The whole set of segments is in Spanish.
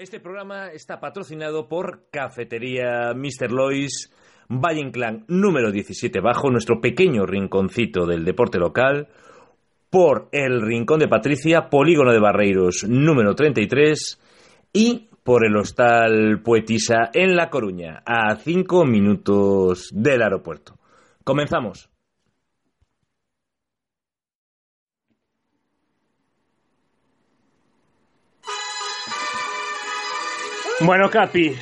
Este programa está patrocinado por Cafetería Mr. Lois, Valle Inclán número 17 bajo, nuestro pequeño rinconcito del deporte local, por el Rincón de Patricia, Polígono de Barreiros número 33 y por el Hostal Poetisa en La Coruña, a 5 minutos del aeropuerto. Comenzamos. Bueno, Capi,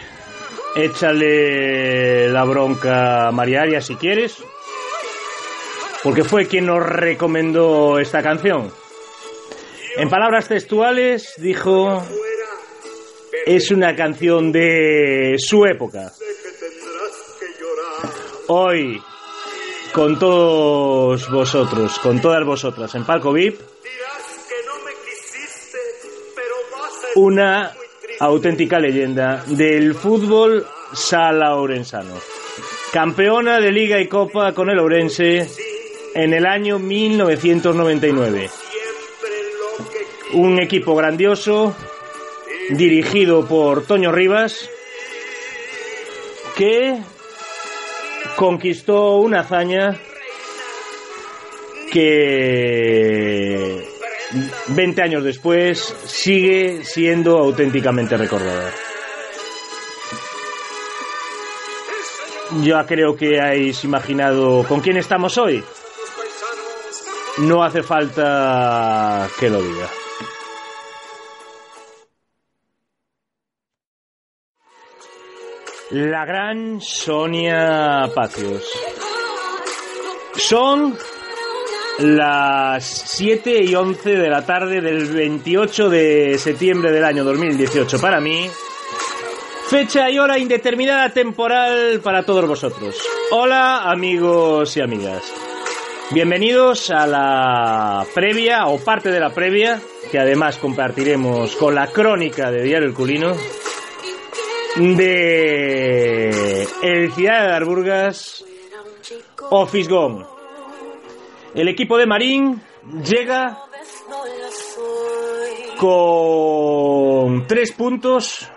échale la bronca a María si quieres, porque fue quien nos recomendó esta canción. En palabras textuales dijo, es una canción de su época. Hoy, con todos vosotros, con todas vosotras en Palco VIP, una auténtica leyenda del fútbol salaurensano. Campeona de Liga y Copa con el Ourense en el año 1999. Un equipo grandioso dirigido por Toño Rivas que conquistó una hazaña que 20 años después, sigue siendo auténticamente recordada. Ya creo que habéis imaginado con quién estamos hoy. No hace falta que lo diga. La gran Sonia Pacios. Son las 7 y 11 de la tarde del 28 de septiembre del año 2018 para mí. Fecha y hora indeterminada temporal para todos vosotros. Hola amigos y amigas. Bienvenidos a la previa o parte de la previa que además compartiremos con la crónica de Diario El Culino de El Ciudad de Darburgas Office Gone el equipo de Marín llega con tres puntos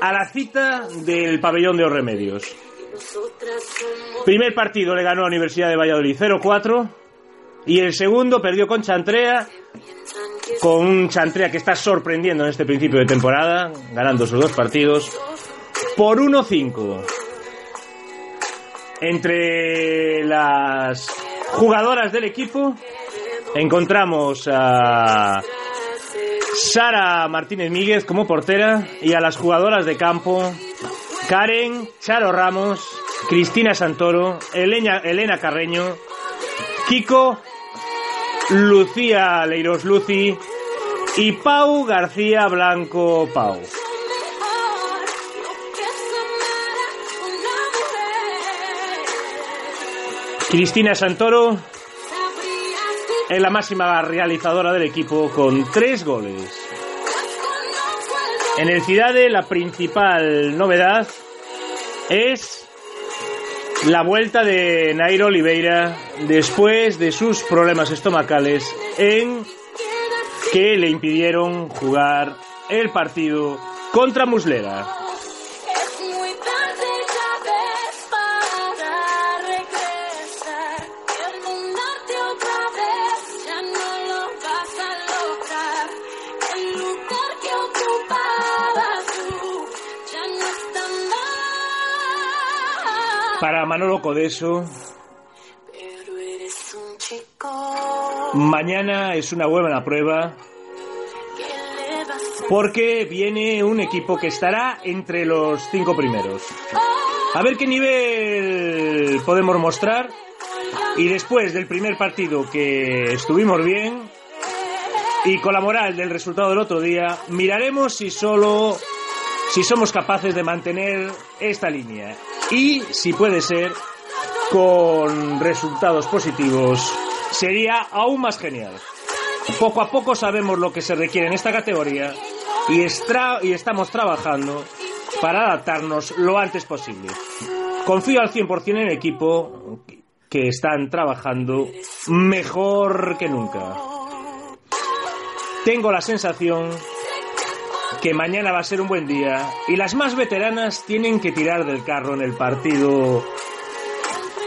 a la cita del pabellón de los remedios. Primer partido le ganó a Universidad de Valladolid 0-4 y el segundo perdió con Chantrea, con un Chantrea que está sorprendiendo en este principio de temporada, ganando sus dos partidos, por 1-5. Entre las jugadoras del equipo. Encontramos a Sara Martínez Míguez como portera y a las jugadoras de campo Karen, Charo Ramos, Cristina Santoro, Elena, Elena Carreño, Kiko, Lucía Leiros Luci y Pau García Blanco Pau. Cristina Santoro es la máxima realizadora del equipo con tres goles. En el Cidade la principal novedad es la vuelta de Nairo Oliveira después de sus problemas estomacales en que le impidieron jugar el partido contra Muslera. Para Manolo Codeso, mañana es una buena prueba porque viene un equipo que estará entre los cinco primeros. A ver qué nivel podemos mostrar. Y después del primer partido que estuvimos bien y con la moral del resultado del otro día, miraremos si solo si somos capaces de mantener esta línea y si puede ser con resultados positivos sería aún más genial. Poco a poco sabemos lo que se requiere en esta categoría y, estamos trabajando para adaptarnos lo antes posible. Confío al 100% en el equipo que están trabajando mejor que nunca. Tengo la sensación que mañana va a ser un buen día y las más veteranas tienen que tirar del carro en el partido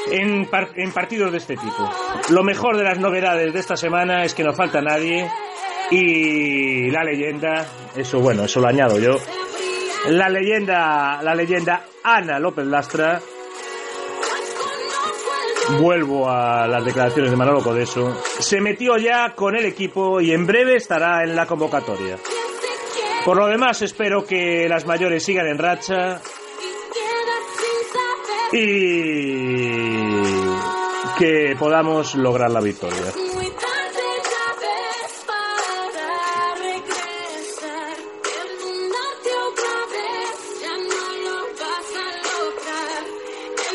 en, en, partidos de este tipo. Lo mejor de las novedades de esta semana es que no falta nadie y la leyenda, eso bueno, eso lo añado yo. La leyenda, la leyenda Ana López Lastra. Vuelvo a las declaraciones de Manolo Codeso. Se metió ya con el equipo y en breve estará en la convocatoria. Por lo demás, espero que las mayores sigan en racha y que podamos lograr la victoria.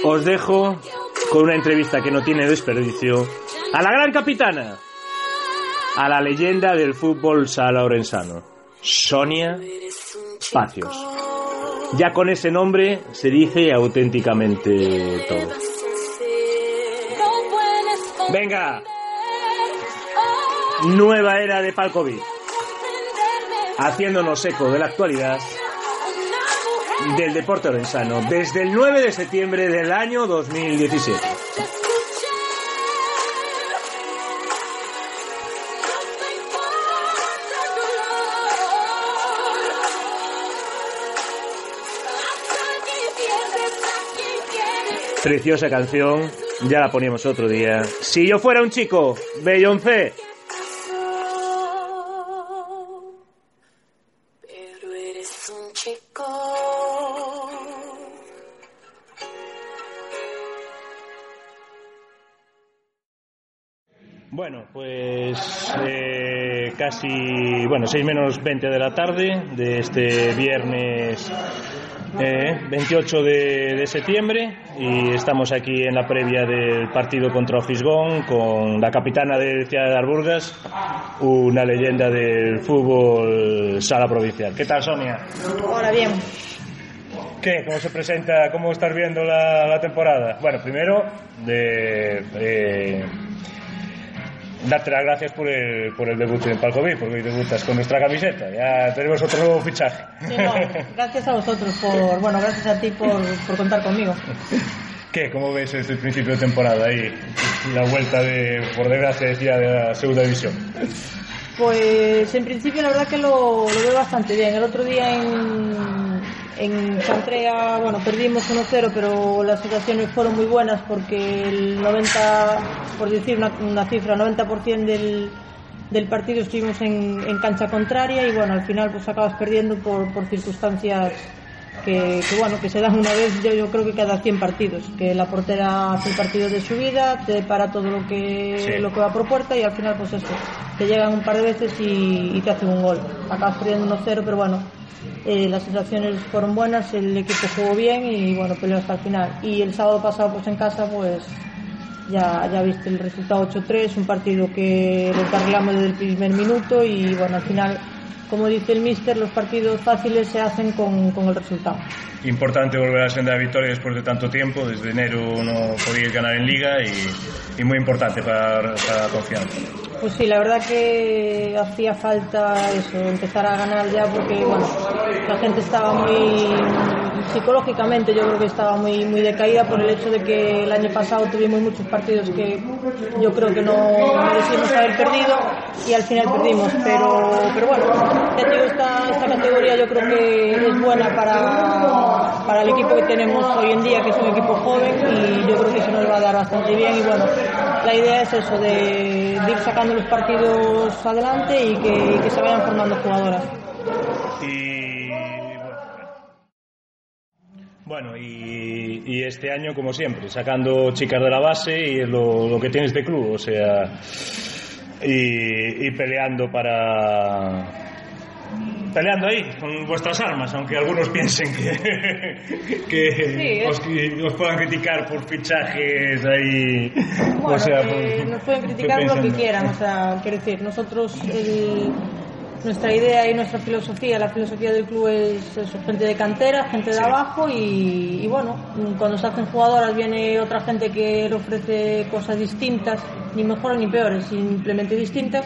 Os dejo con una entrevista que no tiene desperdicio a la gran capitana, a la leyenda del fútbol sala orensano, Sonia Pacios. Ya con ese nombre se dice auténticamente todo. Venga, nueva era de Palkovic, haciéndonos eco de la actualidad del deporte orensano desde el 9 de septiembre del año 2017. Preciosa canción, ya la poníamos otro día. Si yo fuera un chico, Beyoncé. Bueno, pues eh, casi, bueno, 6 menos 20 de la tarde de este viernes 28 eh, de, septiembre y estamos aquí en la previa del partido contra Ofisgón con la capitana de Ciudad de Arburgas, una leyenda del fútbol sala provincial. ¿Qué tal, Sonia? Hola, bien. ¿Qué? ¿Cómo se presenta? ¿Cómo estás viendo la, temporada? Bueno, primero, de darte las gracias por el, por el debut en Palcoví, porque hoy debutas con nuestra camiseta. Ya tenemos otro nuevo fichaje. gracias a vosotros por, bueno, gracias a ti por, por contar conmigo. ¿Qué? ¿Cómo ves este principio de temporada ahí? La vuelta de, por desgracia decía, de la segunda división. Pues en principio la verdad que lo, lo veo bastante bien. El otro día en, en Chantrea, bueno, perdimos 1-0, pero las situaciones fueron muy buenas porque el 90, por decir una, una cifra, 90% del, del partido estuvimos en, en, cancha contraria y bueno, al final pues acabas perdiendo por, por circunstancias que, que, bueno, que se dan una vez, yo, yo, creo que cada 100 partidos, que la portera hace el partido de su vida, te para todo lo que, lo que va por puerta y al final pues eso, te llegan un par de veces y, y te hacen un gol. Acabas perdiendo 1-0, pero bueno, eh, las sensaciones fueron buenas, el equipo jugó bien y bueno, peleó hasta el final. Y el sábado pasado pues en casa pues ya, ya viste el resultado 8-3, un partido que lo arreglamos desde el primer minuto y bueno, al final, como dice el míster, los partidos fáciles se hacen con, con el resultado. Importante volver a la senda de victoria después de tanto tiempo, desde enero no podíais ganar en liga y, y muy importante para, para la confianza. Pues sí, la verdad que hacía falta eso, empezar a ganar ya porque bueno, la gente estaba muy psicológicamente yo creo que estaba muy muy decaída por el hecho de que el año pasado tuvimos muchos partidos que yo creo que no merecimos haber perdido y al final perdimos, pero pero bueno, esta, esta categoría yo creo que es buena para, para el equipo que tenemos hoy en día, que es un equipo joven y yo creo que se nos va a dar bastante bien y bueno, la idea es eso, de, ir sacando los partidos adelante y que, se vayan formando jugadoras. Bueno, y, y, este año, como siempre, sacando chicas de la base y lo, lo que tiene este club, o sea, y, y peleando para, peleando ahí con vuestras armas, aunque algunos piensen que, que, Sí, ¿eh? os, que os puedan criticar por fichajes ahí. Bueno, o sea, por- nos pueden criticar lo que quieran, o sea, quiero decir, nosotros el- nuestra idea y nuestra filosofía, la filosofía del club es eso, gente de cantera, gente de Sí. abajo y, y bueno, cuando se hacen jugadoras viene otra gente que le ofrece cosas distintas, ni mejores ni peores, simplemente distintas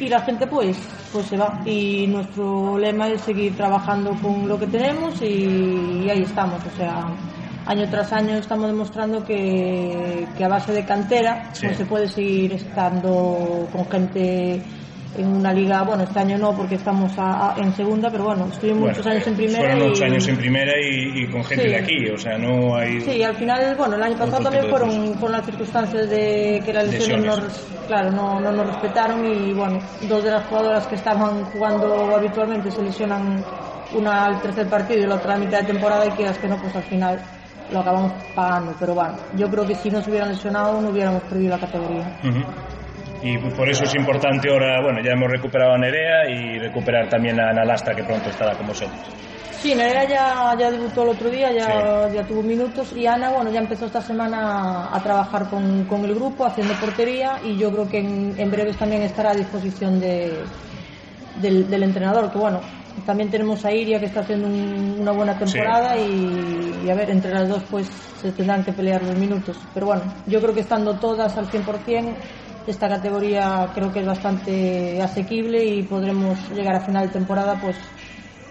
y la gente pues, pues se va. Y nuestro lema es seguir trabajando con lo que tenemos y, ahí estamos. O sea, año tras año estamos demostrando que, a base de cantera pues se puede seguir estando con gente en una liga, bueno, este año no porque estamos en segunda, pero bueno, estuvimos muchos años en primera. Fueron muchos años en primera y, con gente de aquí, o sea, no hay. Sí, al final, bueno, el año pasado también fueron, con las circunstancias de que la lesión no, claro, no, no nos respetaron y bueno, dos de las jugadoras que estaban jugando habitualmente se lesionan una al tercer partido y la otra a mitad de temporada y quieras que no, pues al final lo acabamos pagando. Pero bueno, yo creo que si no se hubieran lesionado no hubiéramos perdido la categoría y por eso es importante ahora, bueno, ya hemos recuperado a Nerea y recuperar también a Ana Lastra que pronto estará con vosotros. Sí, Nerea ya, ya debutó el otro día, ya, ya tuvo minutos. Y Ana, bueno, ya empezó esta semana a trabajar con, con el grupo, haciendo portería. Y yo creo que en, en breves también estará a disposición de, del, del, entrenador, que bueno, también tenemos a Iria que está haciendo una buena temporada. Y, y, a ver, entre las dos pues se tendrán que pelear los minutos. Pero bueno, yo creo que estando todas al 100% esta categoría creo que es bastante asequible y podremos llegar a final de temporada pues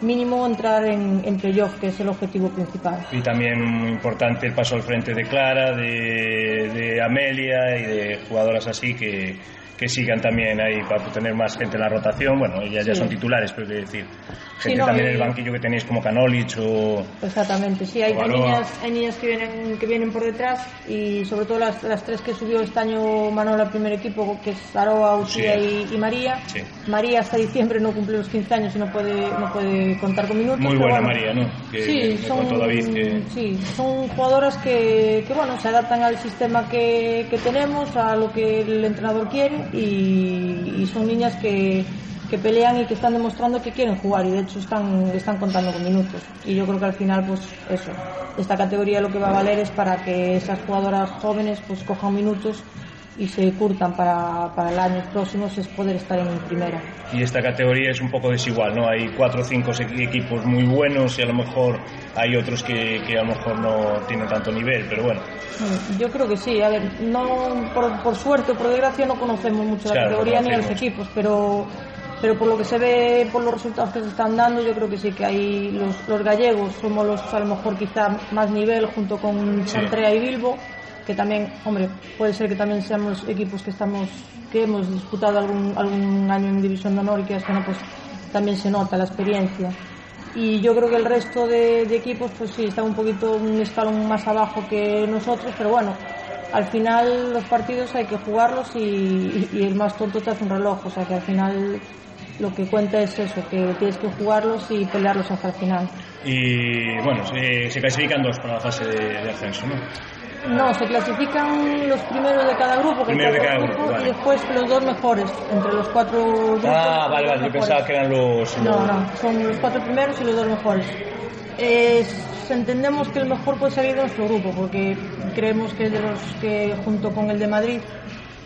mínimo entrar en, en playoff, que es el objetivo principal. Y también muy importante el paso al frente de Clara, de, de Amelia y de jugadoras así que, que sigan también ahí para tener más gente en la rotación. Bueno, ellas ya son titulares, pero decir, gente también en el banquillo que tenéis como Canolich o. Exactamente, sí, hay, niñas, hay niñas que vienen, que vienen por detrás y sobre todo las, las tres que subió este año Manuel al primer equipo, que es Aroa, Ucía y, María. María hasta diciembre no cumple los 15 años y no puede, no puede contar con minutos. Muy buena María, ¿no? sí, son, sí, son jugadoras que, que, bueno, se adaptan al sistema que, que tenemos, a lo que el entrenador quiere y, son niñas que, que, pelean y que están demostrando que quieren jugar y de hecho están, están contando con minutos. Y yo creo que al final, pues eso, esta categoría lo que va a valer es para que esas jugadoras jóvenes pues cojan minutos y se curtan para, para el año próximo es poder estar en primera. Y esta categoría es un poco desigual, ¿no? Hay cuatro o cinco equipos muy buenos y a lo mejor hay otros que, que a lo mejor no tienen tanto nivel, pero bueno. Mm, yo creo que sí, a ver, no por, por suerte o por desgracia no conocemos mucho la categoría ni a los equipos, pero pero por lo que se ve, por los resultados que se están dando, yo creo que sí que hay los, los gallegos somos los a lo mejor quizá más nivel junto con Santrea y Bilbo que también, hombre, puede ser que también seamos equipos que estamos que hemos disputado algún, algún año en División de Honor y que hasta no, pues también se nota la experiencia. Y yo creo que el resto de, equipos, pues sí, está un poquito un escalón más abajo que nosotros, pero bueno, al final los partidos hay que jugarlos y, el más tonto te hace un reloj, o sea que al final lo que cuenta es eso, que tienes que jugarlos y pelearlos hasta el final. Y bueno, se, clasifican dos para la fase de, de ascenso, ¿no? No, se clasifican los primeros de cada grupo, que de cada grupo, y después los dos mejores, entre los cuatro grupos. Ah, vale, vale, yo pensaba que eran los... No, no, son los cuatro primeros y los dos mejores. entendemos que el mejor puede salir de nuestro grupo, porque creemos que es de los que, junto con el de Madrid,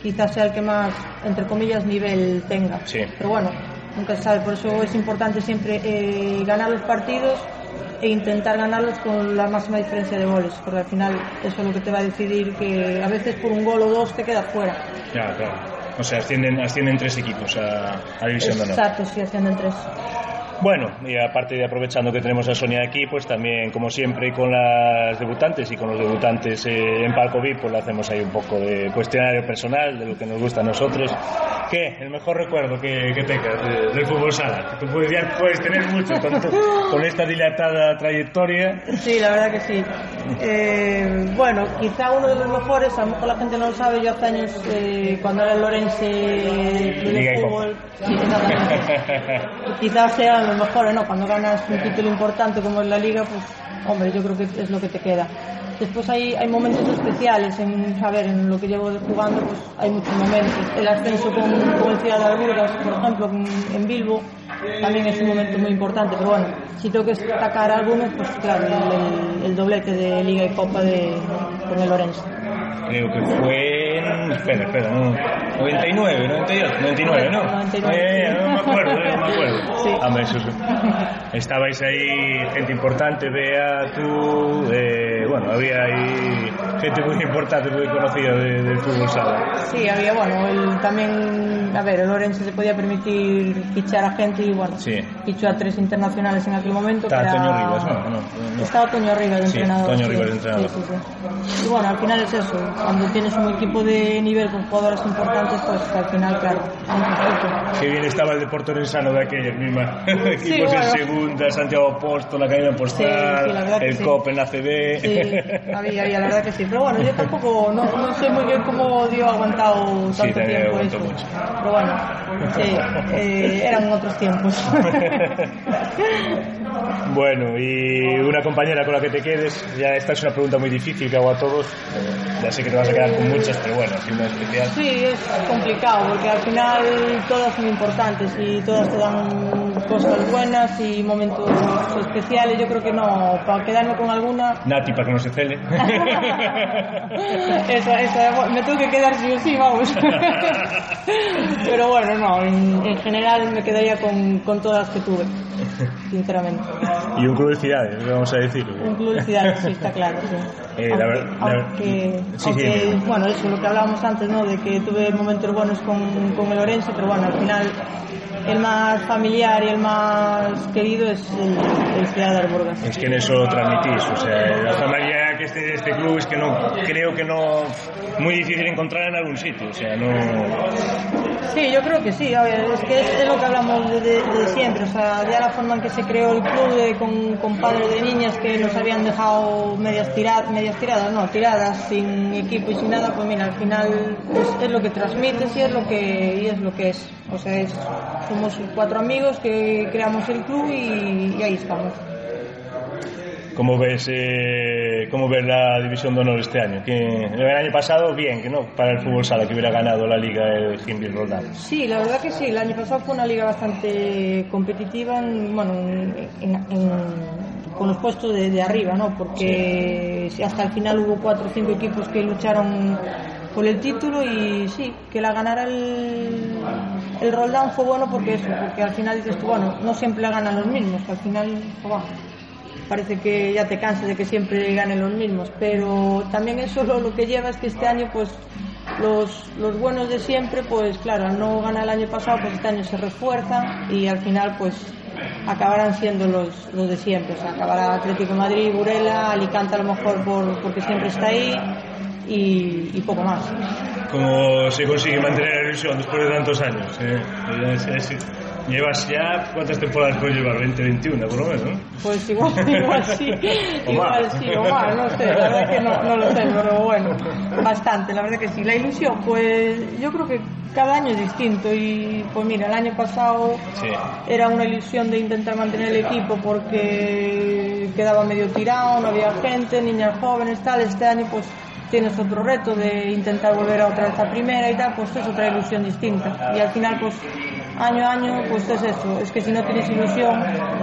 quizás sea el que más, entre comillas, nivel tenga. Sí. Pero bueno, nunca se sabe, por eso es importante siempre eh, ganar los partidos e intentar ganarlos con la máxima diferencia de goles, porque al final eso es lo que te va a decidir que a veces por un gol o dos te quedas fuera. Ya, claro. O sea, ascienden, ascienden tres equipos a, a División de Honor. Exacto, sí, ascienden tres. Bueno, y aparte de aprovechando que tenemos a Sonia aquí, pues también, como siempre, con las debutantes y con los debutantes eh, en Palco VIP, pues le hacemos ahí un poco de cuestionario personal, de lo que nos gusta a nosotros. ¿Qué? El mejor recuerdo que, que tengas del fútbol sala. tú puedes, puedes tener mucho con, esta dilatada trayectoria. Sí, la verdad que sí. Eh, bueno, quizá uno de los mejores, a lo mejor la gente no lo sabe, yo hace años, eh, cuando era el Lorense de fútbol, sí, quizás sea lo mejor, ¿no? Cuando ganas un título importante como es la liga, pues hombre, yo creo que es lo que te queda. Después hay, hay momentos especiales, en saber, en lo que llevo jugando, pues hay muchos momentos. El ascenso con, con el Ciudad de Alburgas, por ejemplo, en Bilbo, también es un momento muy importante, pero bueno, si tengo que destacar algunos, pues claro, el, el, el doblete de Liga y Copa de, con el Lorenzo. Creo que fue Espera, espera, no. 99, 98, 99, ¿no? 99. Eh, no me acuerdo, eh, no me acuerdo. Sí. Ah, eso, Estabais ahí, gente importante, Bea, tú, eh, bueno, había ahí gente muy importante, muy conocida del fútbol sala. Sí, había, bueno, el, también a ver, el Orense se podía permitir fichar a gente y bueno, Sí. fichó a tres internacionales en aquel momento. Está que era- Toño Rivas, ¿no? No, no. Estaba Toño Rivas de Sí, entrenador. Toño. Rivas entrenador. Sí, sí. Y bueno, al final es eso. Cuando tienes un equipo de nivel con jugadores importantes, pues al final, claro. Qué bien estaba el deporte orensano de aquellas mismas. Equipos bueno. en segunda, Santiago Apóstol, la Academia Postal, el. COP en la CB. Sí, había, había, la verdad que sí. Pero bueno, yo tampoco, no, no sé muy bien cómo Dio ha aguantado tanto Sí, también tiempo aguantó eso. mucho. Pero bueno, sí, eh, eran otros tiempos. Bueno, y una compañera con la que te quedes, ya esta es una pregunta muy difícil que hago a todos, ya sé que te vas a quedar con muchas, pero bueno, así una especial. Sí, es complicado porque al final todas son importantes y todas te dan cosas buenas y momentos especiales. Yo creo que no, para quedarme con alguna. Nati, para que no se cele. Esa, esa, me tengo que quedar sí o sí, vamos. Pero bueno, no, en, en general me quedaría con, con todas las que tuve, sinceramente. y un club de ciudades, vamos a decir. Un club de ciudades, sí, está claro, sí. Eh, la Aunque- ver- la- aunque, Sí, sí, aunque, bueno, eso, lo que hablábamos antes, ¿no? De que tuve momentos buenos con, con el Orense, pero bueno, al final el más familiar y el más querido es el, el Ciudad de Arburgas. Es que en eso lo transmitís, o sea, la familia que esté de este club es que no, creo que no, muy difícil encontrar en algún sitio, o sea, no... Sí, yo creo que sí, a ver, es que es, es lo que hablamos de, de- de siempre, o sea, ya la forma en que se creó el club de- con, con padres de niñas que nos habían dejado medias, tiradas, medias tiradas, no, tiradas, sin equipo y sin nada, pues mira, al final es, es lo que transmites y es lo que, y es lo que es, o sea, es, somos cuatro amigos que creamos el club y, y ahí estamos. ¿Cómo ves, eh, ¿Cómo ves la división de honor este año? Que el año pasado, bien, que no, para el fútbol sala, que hubiera ganado la liga el Gimbis Roldán. Sí, la verdad que sí. El año pasado fue una liga bastante competitiva, en- bueno, en- en- en- con los puestos de, de arriba, ¿no? Porque sí, hasta el final hubo cuatro o cinco equipos que lucharon por el título y sí, que la ganara el, el Roldán fue bueno porque eso, porque al final dices tú, bueno, no siempre la ganan los mismos, al final, parece que ya te cansas de que siempre ganen los mismos, pero también eso lo, lo que lleva es que este año pues los, los buenos de siempre pues claro, no ganar el año pasado pues este año se refuerzan y al final pues acabarán siendo los, los de siempre, o acabará Atlético Madrid, Burela, Alicante a lo mejor por, porque siempre está ahí y, y poco más. ¿Cómo se consigue mantener la ilusión después de tantos años? eh? Es- es- llevas ya, ¿cuántas temporadas puedes llevar? 20, 21 por lo menos, ¿no? Pues igual, igual sí, O igual más. sí, o más, no sé, la verdad que no, no lo sé, pero bueno, bastante, la verdad que sí. La ilusión, pues yo creo que cada año es distinto y pues mira, el año pasado Sí. era una ilusión de intentar mantener el equipo porque quedaba medio tirado, no había gente, niñas jóvenes, tal, este año pues tienes otro reto de intentar volver a otra vez a primera y tal, pues es otra ilusión distinta. Y al final pues año a año pues es eso, es que si no tienes ilusión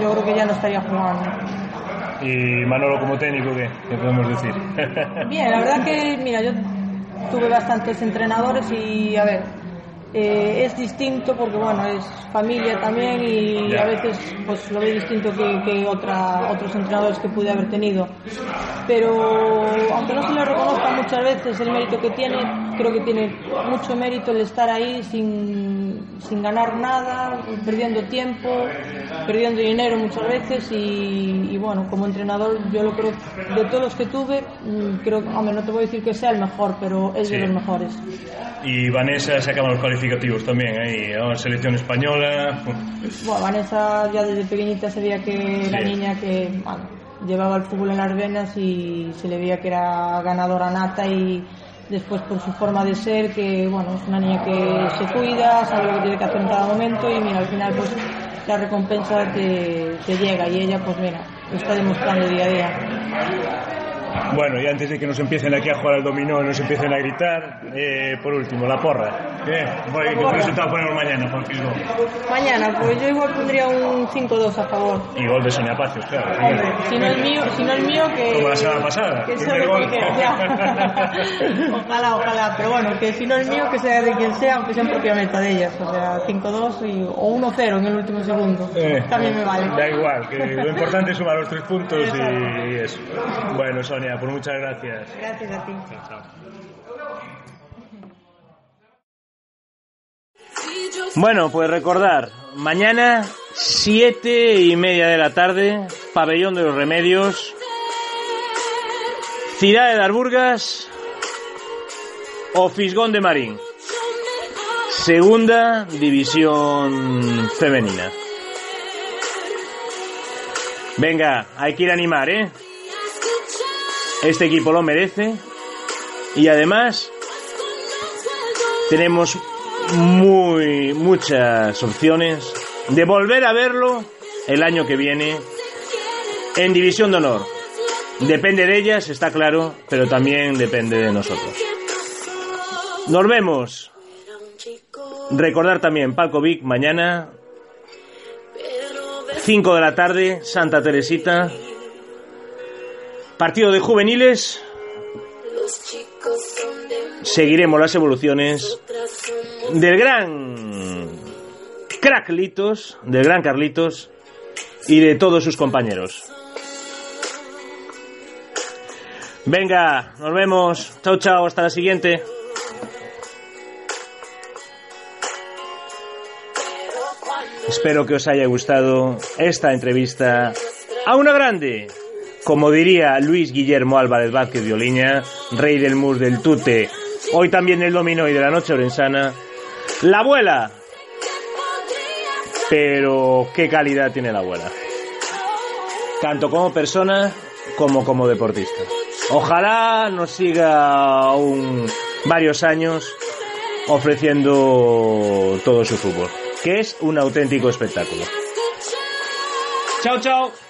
yo creo que ya no estaría jugando. ¿Y Manolo como técnico qué? ¿Qué podemos decir? Bien, la verdad que, mira, yo tuve bastantes entrenadores y, a ver, eh, es distinto porque, bueno, es familia también y a veces pues lo veo distinto que, que otra, otros entrenadores que pude haber tenido. Pero, aunque no se le reconozca muchas veces el mérito que tiene, creo que tiene mucho mérito el estar ahí sin, sin ganar nada, perdiendo tiempo, perdiendo dinero muchas veces y, y, bueno, como entrenador yo lo creo, de todos los que tuve, mm, creo, hombre, no te voy a decir que sea el mejor, pero es Sí. de los mejores. y Vanessa sacamos los cualificativos también ahí, ¿no? selección española. Bueno, Vanessa ya desde pequeñita se veía que Sí. niña que bueno, llevaba el fútbol en las venas y se le veía que era ganadora nata y después por su forma de ser, que bueno, es una niña que se cuida, sabe lo que tiene que hacer en cada momento y mira, al final pues la recompensa te, llega y ella pues mira, lo está demostrando día a día. Bueno, y antes de que nos empiecen aquí a jugar al dominó y nos empiecen a gritar, eh, por último, la porra. ¿Qué? Voy, ¿Qué resultado ponemos mañana, Francisco? Mañana, pues yo igual pondría un 5-2 a favor. Y gol de Sonia Pacios, claro. Hombre, si no es mío, si no es mío que... Como la semana pasada, Que sea de gol. ojalá, ojalá, pero bueno, que si no es mío, que sea de quien sea, aunque sea en propia meta de ellas, o sea, 5-2 y- o 1-0 en el último segundo. Eh, También me vale. Da igual, que lo importante es sumar los tres puntos y, y eso. Bueno, Sonia, pues muchas gracias. Gracias a ti. Chao, chao. See Bueno, pues recordar, mañana siete y media de la tarde, Pabellón de los Remedios, Ciudad de Darburgas o Fisgón de Marín. Segunda división femenina. Venga, hay que ir a animar, ¿eh? Este equipo lo merece. Y además, tenemos muy, muchas opciones de volver a verlo el año que viene en División de Honor. Depende de ellas, está claro, pero también depende de nosotros. Nos vemos. Recordar también Palco Vic mañana, 5 de la tarde, Santa Teresita. Partido de juveniles. Seguiremos las evoluciones del gran Craclitos, del gran Carlitos y de todos sus compañeros. Venga, nos vemos. Chao, chao, hasta la siguiente. Espero que os haya gustado esta entrevista a una grande, como diría Luis Guillermo Álvarez Vázquez de Oliña, rey del mus del tute, hoy también el dominó y de la noche orensana, la abuela. Pero qué calidad tiene la abuela. Tanto como persona como como deportista. Ojalá nos siga aún varios años ofreciendo todo su fútbol, que es un auténtico espectáculo. Chao, chao.